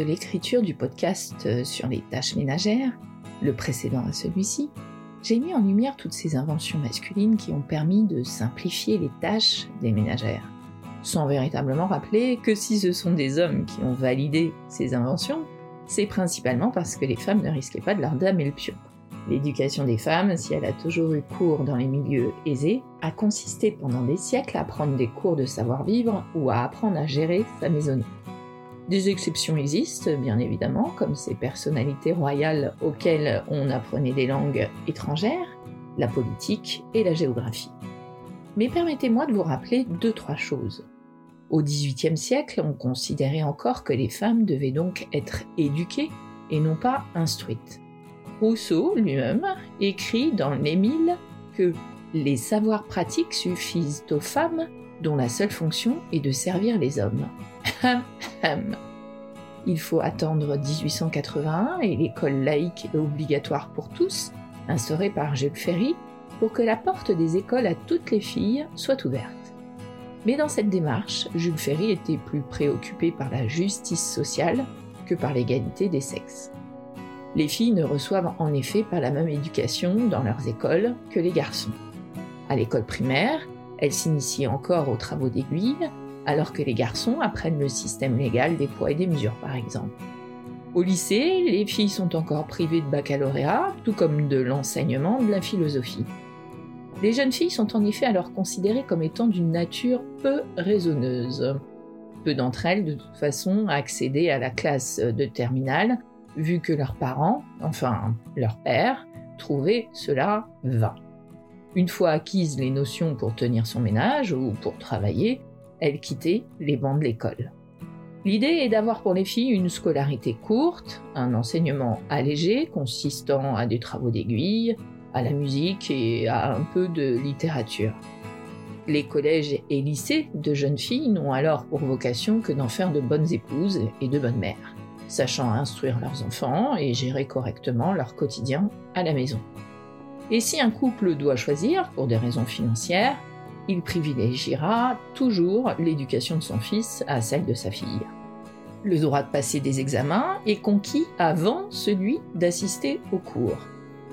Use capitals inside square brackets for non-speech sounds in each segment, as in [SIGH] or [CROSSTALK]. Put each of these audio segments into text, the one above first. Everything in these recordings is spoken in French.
de l'écriture du podcast euh, sur les tâches ménagères, le précédent à celui-ci, j'ai mis en lumière toutes ces inventions masculines qui ont permis de simplifier les tâches des ménagères, sans véritablement rappeler que si ce sont des hommes qui ont validé ces inventions, c'est principalement parce que les femmes ne risquaient pas de leur damer le pion. L'éducation des femmes, si elle a toujours eu cours dans les milieux aisés, a consisté pendant des siècles à prendre des cours de savoir-vivre ou à apprendre à gérer sa maisonnée. Des exceptions existent, bien évidemment, comme ces personnalités royales auxquelles on apprenait des langues étrangères, la politique et la géographie. Mais permettez-moi de vous rappeler deux, trois choses. Au XVIIIe siècle, on considérait encore que les femmes devaient donc être éduquées et non pas instruites. Rousseau lui-même écrit dans l'Émile que les savoirs pratiques suffisent aux femmes dont la seule fonction est de servir les hommes. Il faut attendre 1881 et l'école laïque est obligatoire pour tous, instaurée par Jules Ferry, pour que la porte des écoles à toutes les filles soit ouverte. Mais dans cette démarche, Jules Ferry était plus préoccupé par la justice sociale que par l'égalité des sexes. Les filles ne reçoivent en effet pas la même éducation dans leurs écoles que les garçons. À l'école primaire, elles s'initient encore aux travaux d'aiguille, alors que les garçons apprennent le système légal des poids et des mesures par exemple. Au lycée, les filles sont encore privées de baccalauréat, tout comme de l'enseignement de la philosophie. Les jeunes filles sont en effet alors considérées comme étant d'une nature peu raisonneuse. Peu d'entre elles, de toute façon, accédaient à la classe de terminale, vu que leurs parents, enfin leur père, trouvaient cela vain. Une fois acquises les notions pour tenir son ménage ou pour travailler, elles quittaient les bancs de l'école. L'idée est d'avoir pour les filles une scolarité courte, un enseignement allégé consistant à des travaux d'aiguille, à la musique et à un peu de littérature. Les collèges et lycées de jeunes filles n'ont alors pour vocation que d'en faire de bonnes épouses et de bonnes mères sachant instruire leurs enfants et gérer correctement leur quotidien à la maison. Et si un couple doit choisir pour des raisons financières, il privilégiera toujours l'éducation de son fils à celle de sa fille. Le droit de passer des examens est conquis avant celui d'assister aux cours.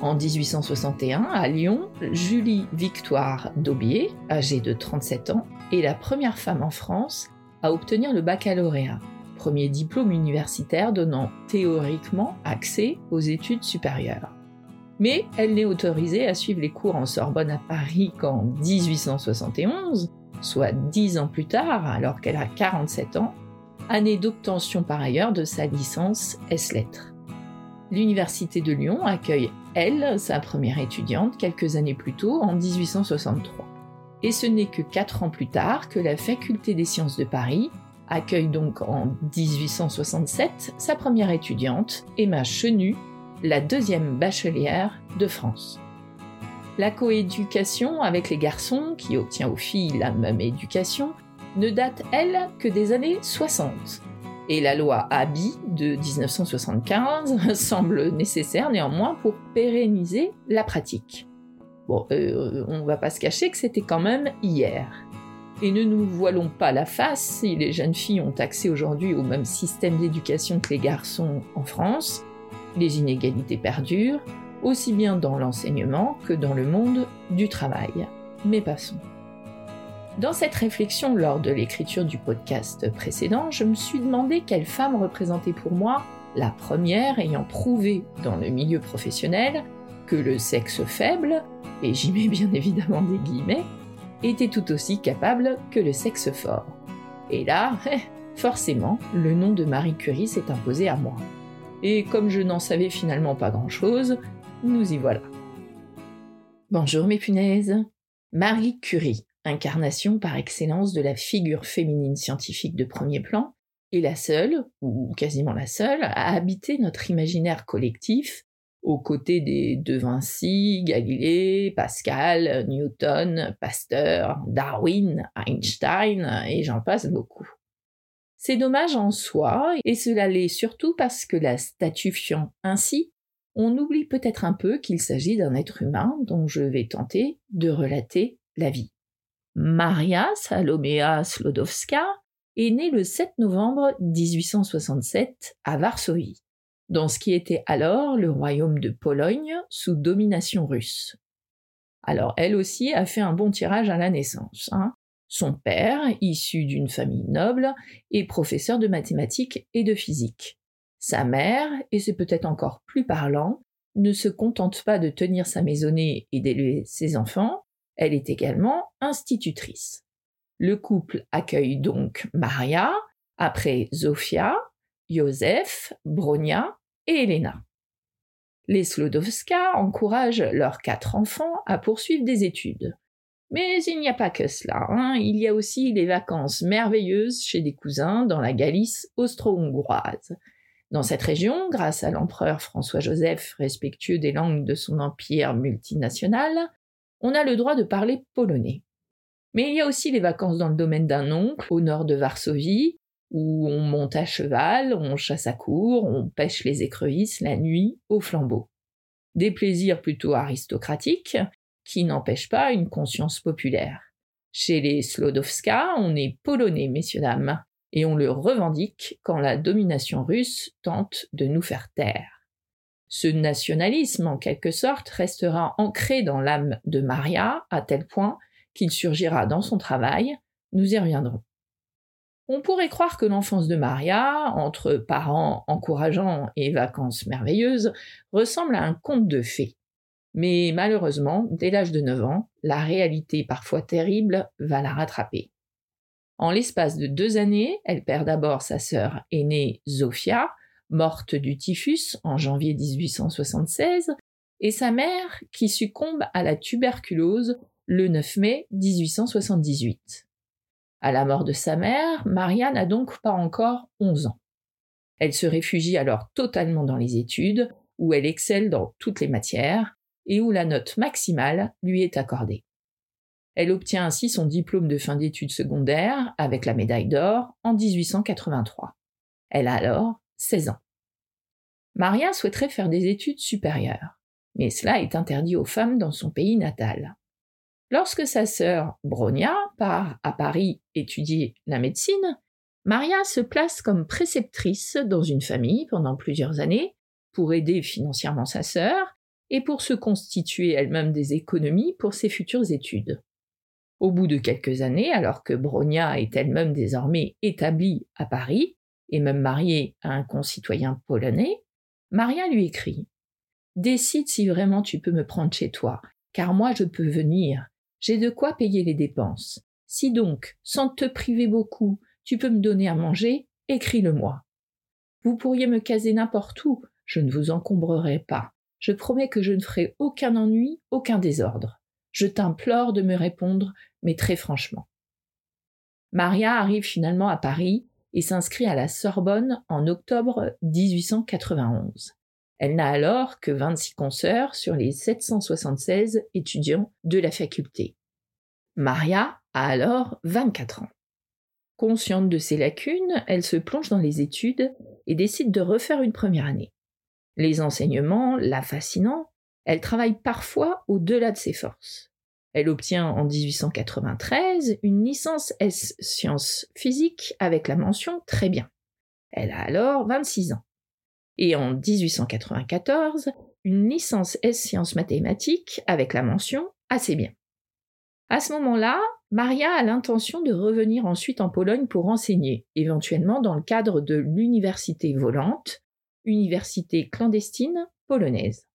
En 1861, à Lyon, Julie Victoire Daubier, âgée de 37 ans, est la première femme en France à obtenir le baccalauréat premier diplôme universitaire donnant théoriquement accès aux études supérieures. Mais elle n'est autorisée à suivre les cours en Sorbonne à Paris qu'en 1871, soit dix ans plus tard, alors qu'elle a 47 ans, année d'obtention par ailleurs de sa licence S-Lettres. L'Université de Lyon accueille, elle, sa première étudiante quelques années plus tôt, en 1863. Et ce n'est que quatre ans plus tard que la Faculté des sciences de Paris accueille donc en 1867 sa première étudiante, Emma Chenu, la deuxième bachelière de France. La coéducation avec les garçons, qui obtient aux filles la même éducation, ne date, elle, que des années 60. Et la loi Abi de 1975 [LAUGHS] semble nécessaire néanmoins pour pérenniser la pratique. Bon, euh, on va pas se cacher que c'était quand même hier. Et ne nous voilons pas la face, si les jeunes filles ont accès aujourd'hui au même système d'éducation que les garçons en France, les inégalités perdurent, aussi bien dans l'enseignement que dans le monde du travail. Mais passons. Dans cette réflexion lors de l'écriture du podcast précédent, je me suis demandé quelle femme représentait pour moi la première ayant prouvé dans le milieu professionnel que le sexe faible, et j'y mets bien évidemment des guillemets, était tout aussi capable que le sexe fort. Et là, [LAUGHS] forcément, le nom de Marie Curie s'est imposé à moi. Et comme je n'en savais finalement pas grand-chose, nous y voilà. Bonjour mes punaises. Marie Curie, incarnation par excellence de la figure féminine scientifique de premier plan, est la seule, ou quasiment la seule, à habiter notre imaginaire collectif aux côtés des De Vinci, Galilée, Pascal, Newton, Pasteur, Darwin, Einstein, et j'en passe beaucoup. C'est dommage en soi, et cela l'est surtout parce que la statufiant ainsi, on oublie peut-être un peu qu'il s'agit d'un être humain dont je vais tenter de relater la vie. Maria Salomea Slodowska est né le 7 novembre 1867 à Varsovie, dans ce qui était alors le royaume de Pologne sous domination russe. Alors elle aussi a fait un bon tirage à la naissance. Hein. Son père, issu d'une famille noble, est professeur de mathématiques et de physique. Sa mère, et c'est peut-être encore plus parlant, ne se contente pas de tenir sa maisonnée et d'élever ses enfants, elle est également institutrice. Le couple accueille donc Maria, après Zofia, Joseph, Bronia et Elena. Les Slodowska encouragent leurs quatre enfants à poursuivre des études. Mais il n'y a pas que cela, hein. il y a aussi les vacances merveilleuses chez des cousins dans la Galice austro-hongroise. Dans cette région, grâce à l'empereur François-Joseph, respectueux des langues de son empire multinational, on a le droit de parler polonais. Mais il y a aussi les vacances dans le domaine d'un oncle, au nord de Varsovie, où on monte à cheval, on chasse à court, on pêche les écrevisses la nuit au flambeau. Des plaisirs plutôt aristocratiques, qui n'empêchent pas une conscience populaire. Chez les Slodowska, on est polonais, messieurs dames, et on le revendique quand la domination russe tente de nous faire taire. Ce nationalisme, en quelque sorte, restera ancré dans l'âme de Maria à tel point qu'il surgira dans son travail, nous y reviendrons. On pourrait croire que l'enfance de Maria, entre parents encourageants et vacances merveilleuses, ressemble à un conte de fées. Mais malheureusement, dès l'âge de 9 ans, la réalité parfois terrible va la rattraper. En l'espace de deux années, elle perd d'abord sa sœur aînée Zofia, morte du typhus en janvier 1876, et sa mère qui succombe à la tuberculose le 9 mai 1878. À la mort de sa mère, Maria n'a donc pas encore 11 ans. Elle se réfugie alors totalement dans les études, où elle excelle dans toutes les matières et où la note maximale lui est accordée. Elle obtient ainsi son diplôme de fin d'études secondaires avec la médaille d'or en 1883. Elle a alors 16 ans. Maria souhaiterait faire des études supérieures, mais cela est interdit aux femmes dans son pays natal. Lorsque sa sœur Bronia part à Paris étudier la médecine, Maria se place comme préceptrice dans une famille pendant plusieurs années pour aider financièrement sa sœur et pour se constituer elle-même des économies pour ses futures études. Au bout de quelques années, alors que Bronia est elle-même désormais établie à Paris, et même mariée à un concitoyen polonais, Maria lui écrit Décide si vraiment tu peux me prendre chez toi, car moi je peux venir, j'ai de quoi payer les dépenses. Si donc, sans te priver beaucoup, tu peux me donner à manger, écris-le-moi. Vous pourriez me caser n'importe où, je ne vous encombrerai pas. Je promets que je ne ferai aucun ennui, aucun désordre. Je t'implore de me répondre, mais très franchement. Maria arrive finalement à Paris et s'inscrit à la Sorbonne en octobre 1891. Elle n'a alors que 26 consoeurs sur les 776 étudiants de la faculté. Maria a alors 24 ans. Consciente de ses lacunes, elle se plonge dans les études et décide de refaire une première année. Les enseignements la fascinant, elle travaille parfois au-delà de ses forces. Elle obtient en 1893 une licence S sciences physiques avec la mention très bien. Elle a alors 26 ans. Et en 1894, une licence S sciences mathématiques avec la mention assez bien. À ce moment-là, Maria a l'intention de revenir ensuite en Pologne pour enseigner, éventuellement dans le cadre de l'université volante, université clandestine polonaise.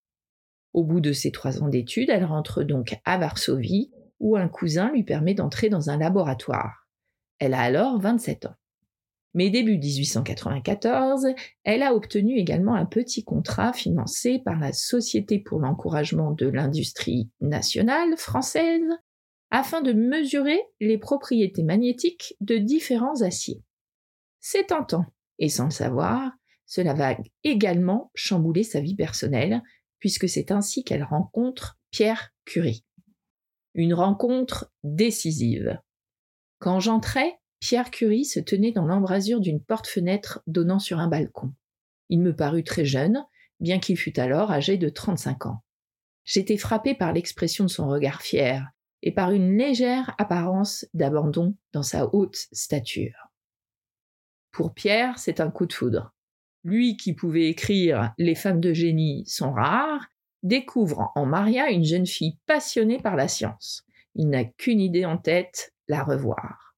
Au bout de ses trois ans d'études, elle rentre donc à Varsovie, où un cousin lui permet d'entrer dans un laboratoire. Elle a alors 27 ans. Mais début 1894, elle a obtenu également un petit contrat financé par la Société pour l'encouragement de l'industrie nationale française afin de mesurer les propriétés magnétiques de différents aciers. C'est tentant, et sans le savoir, cela va également chambouler sa vie personnelle puisque c'est ainsi qu'elle rencontre Pierre Curie. Une rencontre décisive. Quand j'entrais, Pierre Curie se tenait dans l'embrasure d'une porte-fenêtre donnant sur un balcon. Il me parut très jeune, bien qu'il fût alors âgé de 35 ans. J'étais frappé par l'expression de son regard fier et par une légère apparence d'abandon dans sa haute stature. Pour Pierre, c'est un coup de foudre. Lui qui pouvait écrire Les femmes de génie sont rares, découvre en Maria une jeune fille passionnée par la science. Il n'a qu'une idée en tête, la revoir.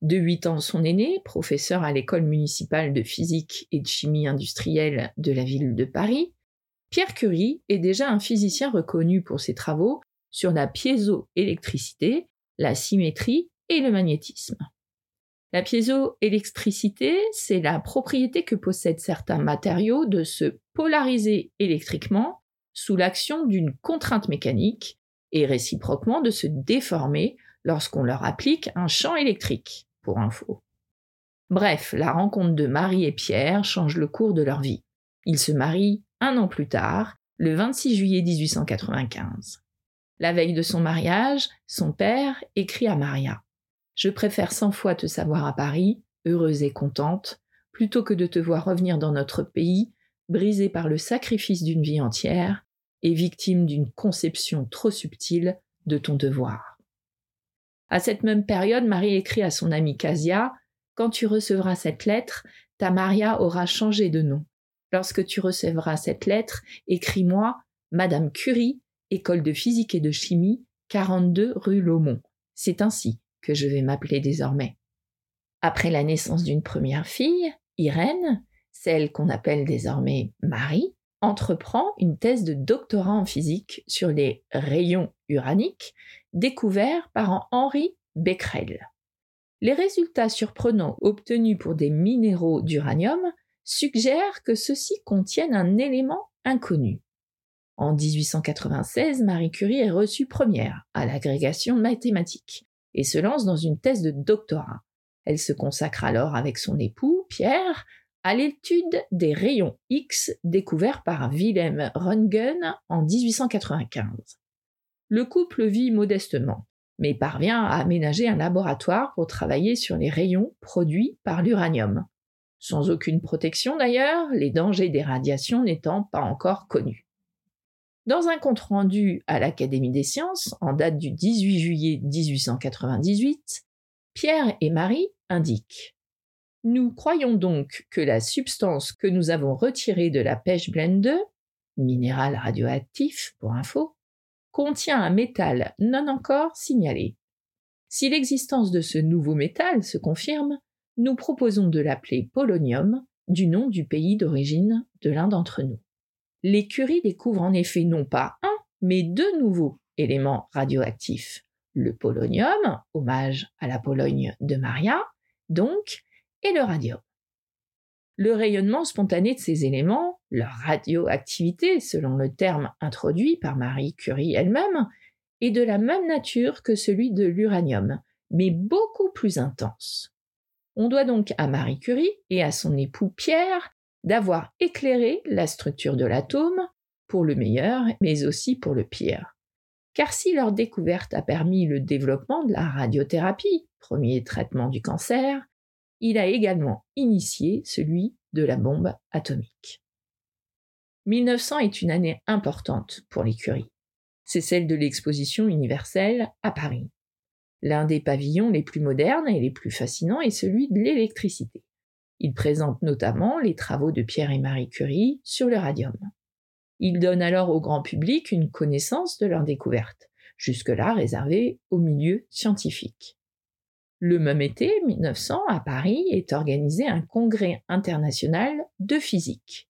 De 8 ans son aîné, professeur à l'école municipale de physique et de chimie industrielle de la ville de Paris, Pierre Curie est déjà un physicien reconnu pour ses travaux sur la piézoélectricité, la symétrie et le magnétisme. La piézoélectricité, c'est la propriété que possèdent certains matériaux de se polariser électriquement sous l'action d'une contrainte mécanique et réciproquement de se déformer lorsqu'on leur applique un champ électrique pour info. Bref, la rencontre de Marie et Pierre change le cours de leur vie. Ils se marient un an plus tard, le 26 juillet 1895. La veille de son mariage, son père écrit à Maria Je préfère cent fois te savoir à Paris, heureuse et contente, plutôt que de te voir revenir dans notre pays, brisée par le sacrifice d'une vie entière et victime d'une conception trop subtile de ton devoir. À cette même période, Marie écrit à son amie Casia Quand tu recevras cette lettre, ta Maria aura changé de nom. Lorsque tu recevras cette lettre, écris-moi Madame Curie, école de physique et de chimie, 42 rue Laumont. C'est ainsi je vais m'appeler désormais. Après la naissance d'une première fille, Irène, celle qu'on appelle désormais Marie, entreprend une thèse de doctorat en physique sur les rayons uraniques découverts par Henri Becquerel. Les résultats surprenants obtenus pour des minéraux d'uranium suggèrent que ceux-ci contiennent un élément inconnu. En 1896, Marie Curie est reçue première à l'agrégation mathématique et se lance dans une thèse de doctorat. Elle se consacre alors avec son époux, Pierre, à l'étude des rayons X découverts par Wilhelm Röntgen en 1895. Le couple vit modestement, mais parvient à aménager un laboratoire pour travailler sur les rayons produits par l'uranium. Sans aucune protection d'ailleurs, les dangers des radiations n'étant pas encore connus. Dans un compte-rendu à l'Académie des sciences, en date du 18 juillet 1898, Pierre et Marie indiquent nous croyons donc que la substance que nous avons retirée de la pêche blende, minéral radioactif pour info, contient un métal non encore signalé. Si l'existence de ce nouveau métal se confirme, nous proposons de l'appeler polonium, du nom du pays d'origine de l'un d'entre nous. L'écurie découvre en effet non pas un, mais deux nouveaux éléments radioactifs. Le polonium, hommage à la Pologne de Maria, donc, et le radium. Le rayonnement spontané de ces éléments, leur radioactivité selon le terme introduit par Marie Curie elle-même, est de la même nature que celui de l'uranium, mais beaucoup plus intense. On doit donc à Marie Curie et à son époux Pierre d'avoir éclairé la structure de l'atome, pour le meilleur, mais aussi pour le pire. Car si leur découverte a permis le développement de la radiothérapie, premier traitement du cancer, il a également initié celui de la bombe atomique. 1900 est une année importante pour l'écurie. C'est celle de l'exposition universelle à Paris. L'un des pavillons les plus modernes et les plus fascinants est celui de l'électricité. Il présente notamment les travaux de Pierre et Marie Curie sur le radium. Il donne alors au grand public une connaissance de leur découverte, jusque-là réservée au milieu scientifique. Le même été 1900, à Paris, est organisé un congrès international de physique.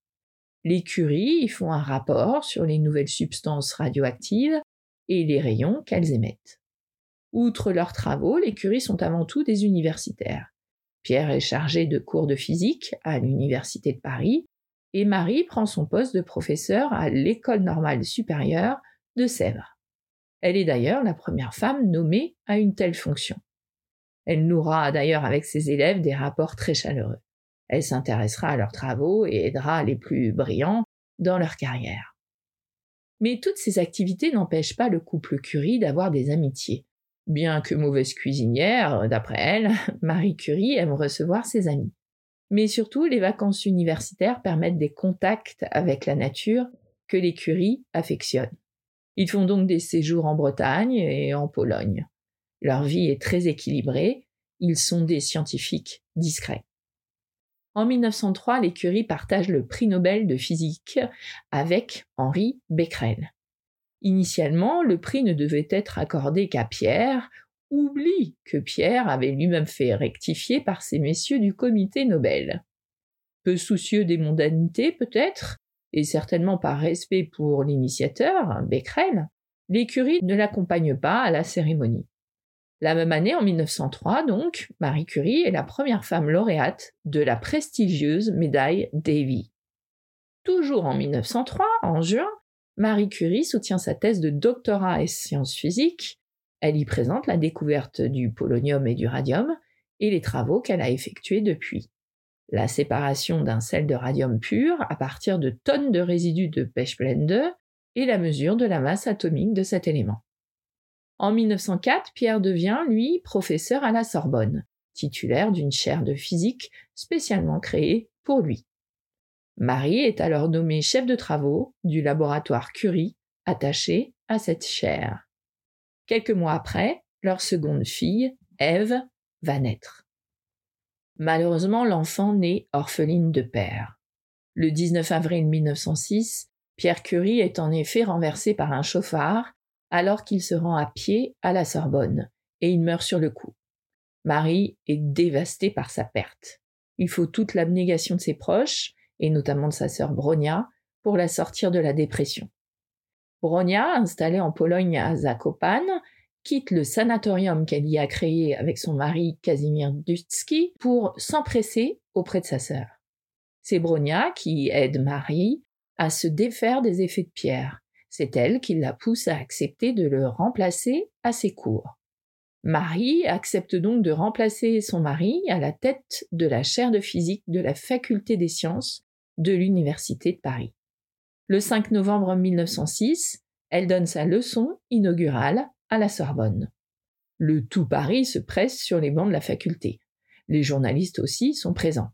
Les curies y font un rapport sur les nouvelles substances radioactives et les rayons qu'elles émettent. Outre leurs travaux, les curies sont avant tout des universitaires. Pierre est chargé de cours de physique à l'Université de Paris et Marie prend son poste de professeur à l'École normale supérieure de Sèvres. Elle est d'ailleurs la première femme nommée à une telle fonction. Elle nouera d'ailleurs avec ses élèves des rapports très chaleureux. Elle s'intéressera à leurs travaux et aidera les plus brillants dans leur carrière. Mais toutes ces activités n'empêchent pas le couple Curie d'avoir des amitiés. Bien que mauvaise cuisinière, d'après elle, [LAUGHS] Marie Curie aime recevoir ses amis. Mais surtout, les vacances universitaires permettent des contacts avec la nature que les Curie affectionnent. Ils font donc des séjours en Bretagne et en Pologne. Leur vie est très équilibrée, ils sont des scientifiques discrets. En 1903, les Curie partagent le prix Nobel de physique avec Henri Becquerel. Initialement, le prix ne devait être accordé qu'à Pierre, oublie que Pierre avait lui-même fait rectifier par ces messieurs du comité Nobel. Peu soucieux des mondanités peut-être, et certainement par respect pour l'initiateur, Becquerel, les Curie ne l'accompagnent pas à la cérémonie. La même année, en 1903, donc, Marie Curie est la première femme lauréate de la prestigieuse médaille Davy. Toujours en 1903, en juin, Marie Curie soutient sa thèse de doctorat en sciences physiques. Elle y présente la découverte du polonium et du radium et les travaux qu'elle a effectués depuis. La séparation d'un sel de radium pur à partir de tonnes de résidus de pechblende et la mesure de la masse atomique de cet élément. En 1904, Pierre devient, lui, professeur à la Sorbonne, titulaire d'une chaire de physique spécialement créée pour lui. Marie est alors nommée chef de travaux du laboratoire Curie, attaché à cette chaire. Quelques mois après, leur seconde fille, Ève, va naître. Malheureusement, l'enfant naît orpheline de père. Le 19 avril 1906, Pierre Curie est en effet renversé par un chauffard alors qu'il se rend à pied à la Sorbonne, et il meurt sur le coup. Marie est dévastée par sa perte. Il faut toute l'abnégation de ses proches, et notamment de sa sœur Bronia, pour la sortir de la dépression. Bronia, installée en Pologne à Zakopane, quitte le sanatorium qu'elle y a créé avec son mari Casimir Dutski pour s'empresser auprès de sa sœur. C'est Bronia qui aide Marie à se défaire des effets de pierre, c'est elle qui la pousse à accepter de le remplacer à ses cours. Marie accepte donc de remplacer son mari à la tête de la chaire de physique de la faculté des sciences de l'Université de Paris. Le 5 novembre 1906, elle donne sa leçon inaugurale à la Sorbonne. Le tout Paris se presse sur les bancs de la faculté. Les journalistes aussi sont présents.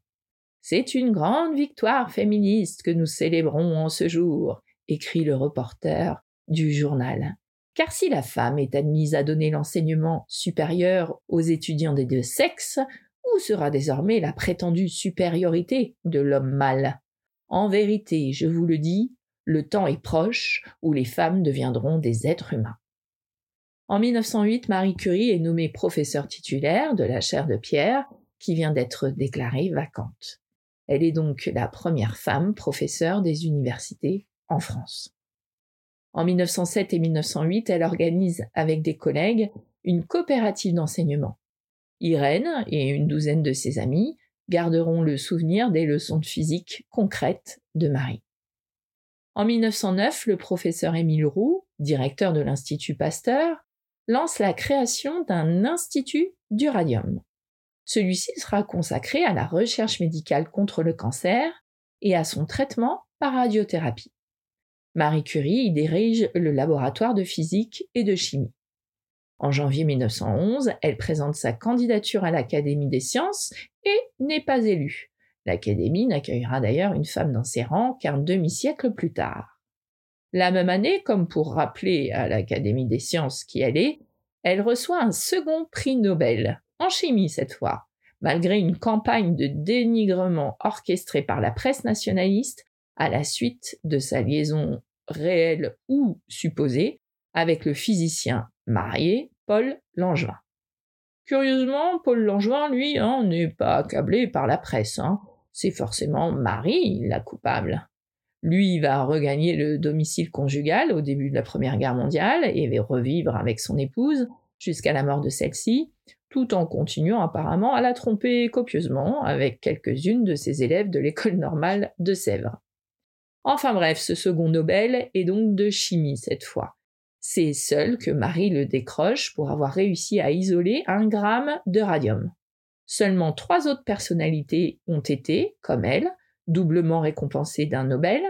C'est une grande victoire féministe que nous célébrons en ce jour, écrit le reporter du journal. Car si la femme est admise à donner l'enseignement supérieur aux étudiants des deux sexes, où sera désormais la prétendue supériorité de l'homme mâle? En vérité, je vous le dis, le temps est proche où les femmes deviendront des êtres humains. En 1908, Marie Curie est nommée professeure titulaire de la chaire de Pierre, qui vient d'être déclarée vacante. Elle est donc la première femme professeure des universités en France. En 1907 et 1908, elle organise avec des collègues une coopérative d'enseignement. Irène et une douzaine de ses amis garderont le souvenir des leçons de physique concrètes de Marie. En 1909, le professeur Émile Roux, directeur de l'Institut Pasteur, lance la création d'un institut du radium. Celui-ci sera consacré à la recherche médicale contre le cancer et à son traitement par radiothérapie. Marie Curie y dirige le laboratoire de physique et de chimie. En janvier 1911, elle présente sa candidature à l'Académie des sciences et n'est pas élue. L'Académie n'accueillera d'ailleurs une femme dans ses rangs qu'un demi-siècle plus tard. La même année, comme pour rappeler à l'Académie des sciences qui elle est, elle reçoit un second prix Nobel, en chimie cette fois, malgré une campagne de dénigrement orchestrée par la presse nationaliste à la suite de sa liaison réelle ou supposée avec le physicien marié Paul Langevin. Curieusement, Paul Langevin, lui, hein, n'est pas accablé par la presse. Hein. C'est forcément Marie la coupable. Lui va regagner le domicile conjugal au début de la Première Guerre mondiale et va revivre avec son épouse jusqu'à la mort de celle-ci, tout en continuant apparemment à la tromper copieusement avec quelques-unes de ses élèves de l'école normale de Sèvres. Enfin bref, ce second Nobel est donc de chimie cette fois. C'est seul que Marie le décroche pour avoir réussi à isoler un gramme de radium. Seulement trois autres personnalités ont été, comme elle, doublement récompensées d'un Nobel,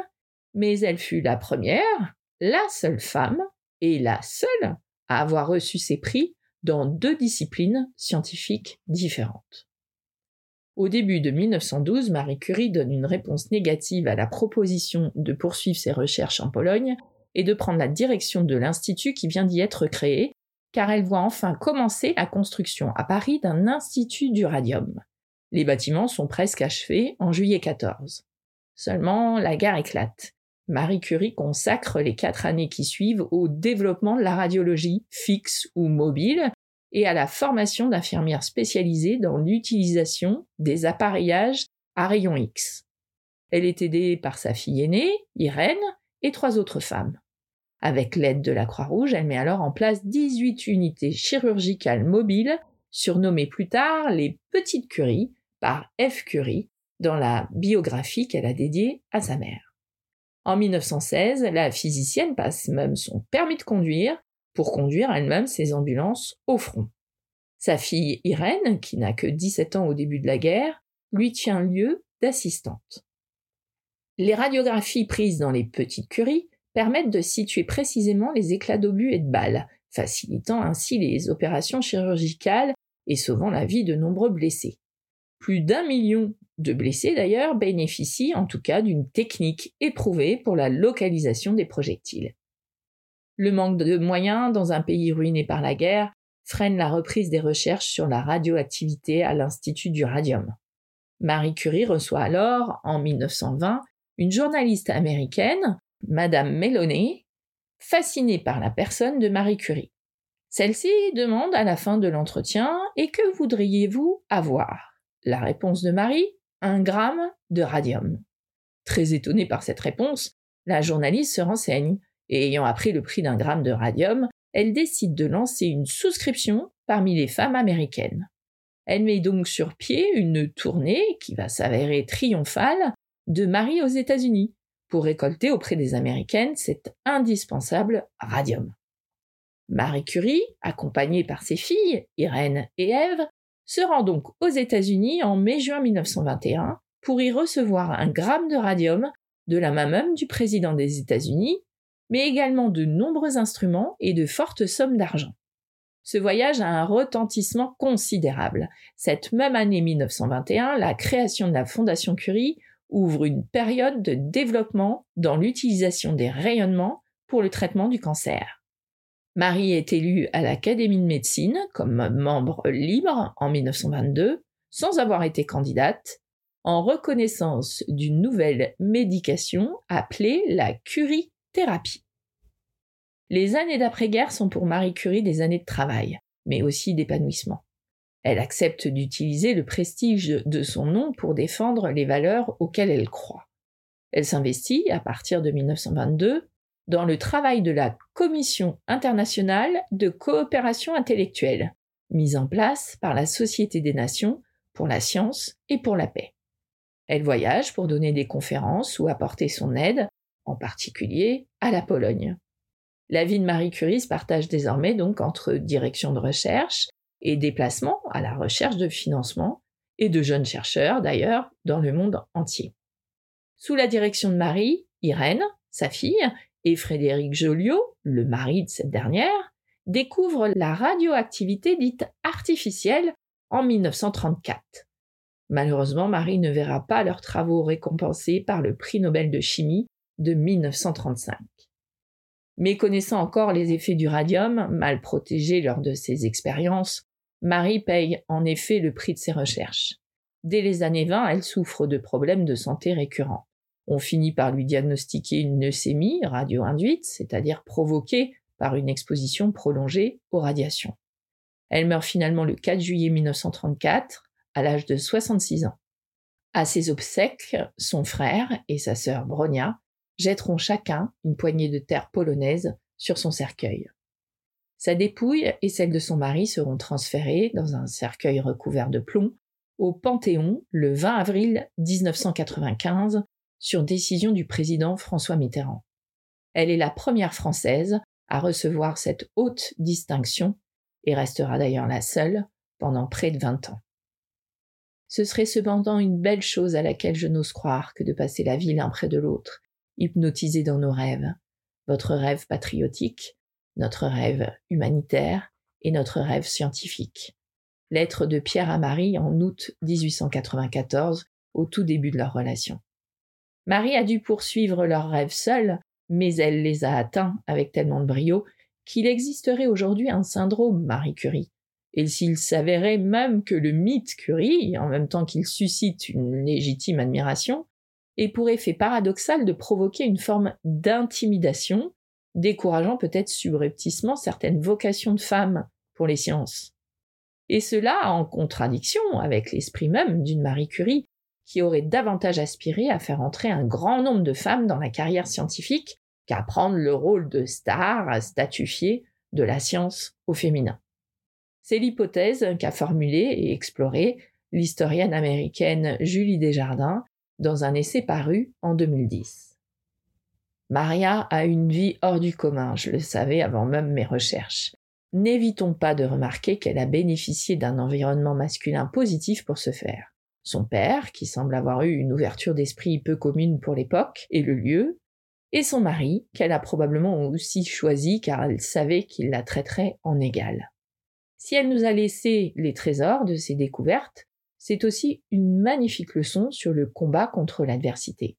mais elle fut la première, la seule femme et la seule à avoir reçu ces prix dans deux disciplines scientifiques différentes. Au début de 1912, Marie Curie donne une réponse négative à la proposition de poursuivre ses recherches en Pologne et de prendre la direction de l'institut qui vient d'y être créé, car elle voit enfin commencer la construction à Paris d'un institut du radium. Les bâtiments sont presque achevés en juillet 14. Seulement, la guerre éclate. Marie Curie consacre les quatre années qui suivent au développement de la radiologie, fixe ou mobile, et à la formation d'infirmières spécialisées dans l'utilisation des appareillages à rayons X. Elle est aidée par sa fille aînée, Irène, et trois autres femmes. Avec l'aide de la Croix-Rouge, elle met alors en place 18 unités chirurgicales mobiles, surnommées plus tard les Petites Curies, par F. Curie, dans la biographie qu'elle a dédiée à sa mère. En 1916, la physicienne passe même son permis de conduire pour conduire elle-même ses ambulances au front. Sa fille Irène, qui n'a que 17 ans au début de la guerre, lui tient lieu d'assistante. Les radiographies prises dans les petites curies permettent de situer précisément les éclats d'obus et de balles, facilitant ainsi les opérations chirurgicales et sauvant la vie de nombreux blessés. Plus d'un million de blessés d'ailleurs bénéficient en tout cas d'une technique éprouvée pour la localisation des projectiles. Le manque de moyens dans un pays ruiné par la guerre freine la reprise des recherches sur la radioactivité à l'Institut du radium. Marie Curie reçoit alors, en 1920, une journaliste américaine Madame Meloney, fascinée par la personne de Marie Curie. Celle-ci demande à la fin de l'entretien Et que voudriez-vous avoir? La réponse de Marie Un gramme de radium. Très étonnée par cette réponse, la journaliste se renseigne et ayant appris le prix d'un gramme de radium, elle décide de lancer une souscription parmi les femmes américaines. Elle met donc sur pied une tournée qui va s'avérer triomphale de Marie aux États-Unis, pour récolter auprès des Américaines cet indispensable radium. Marie Curie, accompagnée par ses filles, Irène et Ève, se rend donc aux États-Unis en mai-juin 1921 pour y recevoir un gramme de radium de la main même du président des États-Unis, mais également de nombreux instruments et de fortes sommes d'argent. Ce voyage a un retentissement considérable. Cette même année 1921, la création de la Fondation Curie ouvre une période de développement dans l'utilisation des rayonnements pour le traitement du cancer. Marie est élue à l'Académie de médecine comme membre libre en 1922, sans avoir été candidate, en reconnaissance d'une nouvelle médication appelée la curie-thérapie. Les années d'après-guerre sont pour Marie Curie des années de travail, mais aussi d'épanouissement. Elle accepte d'utiliser le prestige de son nom pour défendre les valeurs auxquelles elle croit. Elle s'investit, à partir de 1922, dans le travail de la Commission internationale de coopération intellectuelle, mise en place par la Société des Nations pour la science et pour la paix. Elle voyage pour donner des conférences ou apporter son aide, en particulier à la Pologne. La vie de Marie Curie se partage désormais donc entre direction de recherche et déplacements à la recherche de financement et de jeunes chercheurs d'ailleurs dans le monde entier. Sous la direction de Marie, Irène, sa fille, et Frédéric Joliot, le mari de cette dernière, découvrent la radioactivité dite artificielle en 1934. Malheureusement, Marie ne verra pas leurs travaux récompensés par le prix Nobel de chimie de 1935. Méconnaissant encore les effets du radium, mal protégé lors de ses expériences, Marie paye en effet le prix de ses recherches. Dès les années 20, elle souffre de problèmes de santé récurrents. On finit par lui diagnostiquer une leucémie radio-induite, c'est-à-dire provoquée par une exposition prolongée aux radiations. Elle meurt finalement le 4 juillet 1934, à l'âge de 66 ans. À ses obsèques, son frère et sa sœur Bronia jetteront chacun une poignée de terre polonaise sur son cercueil. Sa dépouille et celle de son mari seront transférées dans un cercueil recouvert de plomb au Panthéon le 20 avril 1995 sur décision du président François Mitterrand. Elle est la première française à recevoir cette haute distinction et restera d'ailleurs la seule pendant près de 20 ans. Ce serait cependant une belle chose à laquelle je n'ose croire que de passer la vie l'un près de l'autre, hypnotisés dans nos rêves. Votre rêve patriotique, notre rêve humanitaire et notre rêve scientifique. Lettre de Pierre à Marie en août 1894, au tout début de leur relation. Marie a dû poursuivre leurs rêves seule, mais elle les a atteints avec tellement de brio qu'il existerait aujourd'hui un syndrome Marie Curie, Et s'il s'avérait même que le mythe Curie, en même temps qu'il suscite une légitime admiration, ait pour effet paradoxal de provoquer une forme d'intimidation, décourageant peut-être subrepticement certaines vocations de femmes pour les sciences. Et cela en contradiction avec l'esprit même d'une Marie Curie qui aurait davantage aspiré à faire entrer un grand nombre de femmes dans la carrière scientifique qu'à prendre le rôle de star statufiée de la science au féminin. C'est l'hypothèse qu'a formulée et explorée l'historienne américaine Julie Desjardins dans un essai paru en 2010. Maria a une vie hors du commun, je le savais avant même mes recherches. N'évitons pas de remarquer qu'elle a bénéficié d'un environnement masculin positif pour ce faire. Son père, qui semble avoir eu une ouverture d'esprit peu commune pour l'époque et le lieu, et son mari, qu'elle a probablement aussi choisi car elle savait qu'il la traiterait en égal. Si elle nous a laissé les trésors de ses découvertes, c'est aussi une magnifique leçon sur le combat contre l'adversité.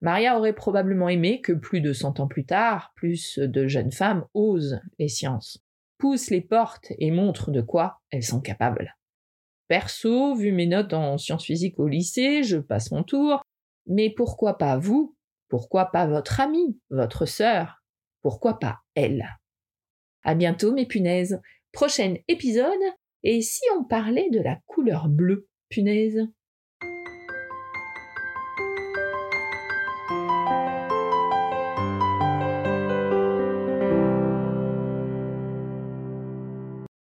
Maria aurait probablement aimé que plus de cent ans plus tard, plus de jeunes femmes osent les sciences, poussent les portes et montrent de quoi elles sont capables. Perso, vu mes notes en sciences physiques au lycée, je passe mon tour, mais pourquoi pas vous? Pourquoi pas votre amie, votre sœur? Pourquoi pas elle? À bientôt mes punaises. Prochain épisode, et si on parlait de la couleur bleue, punaise?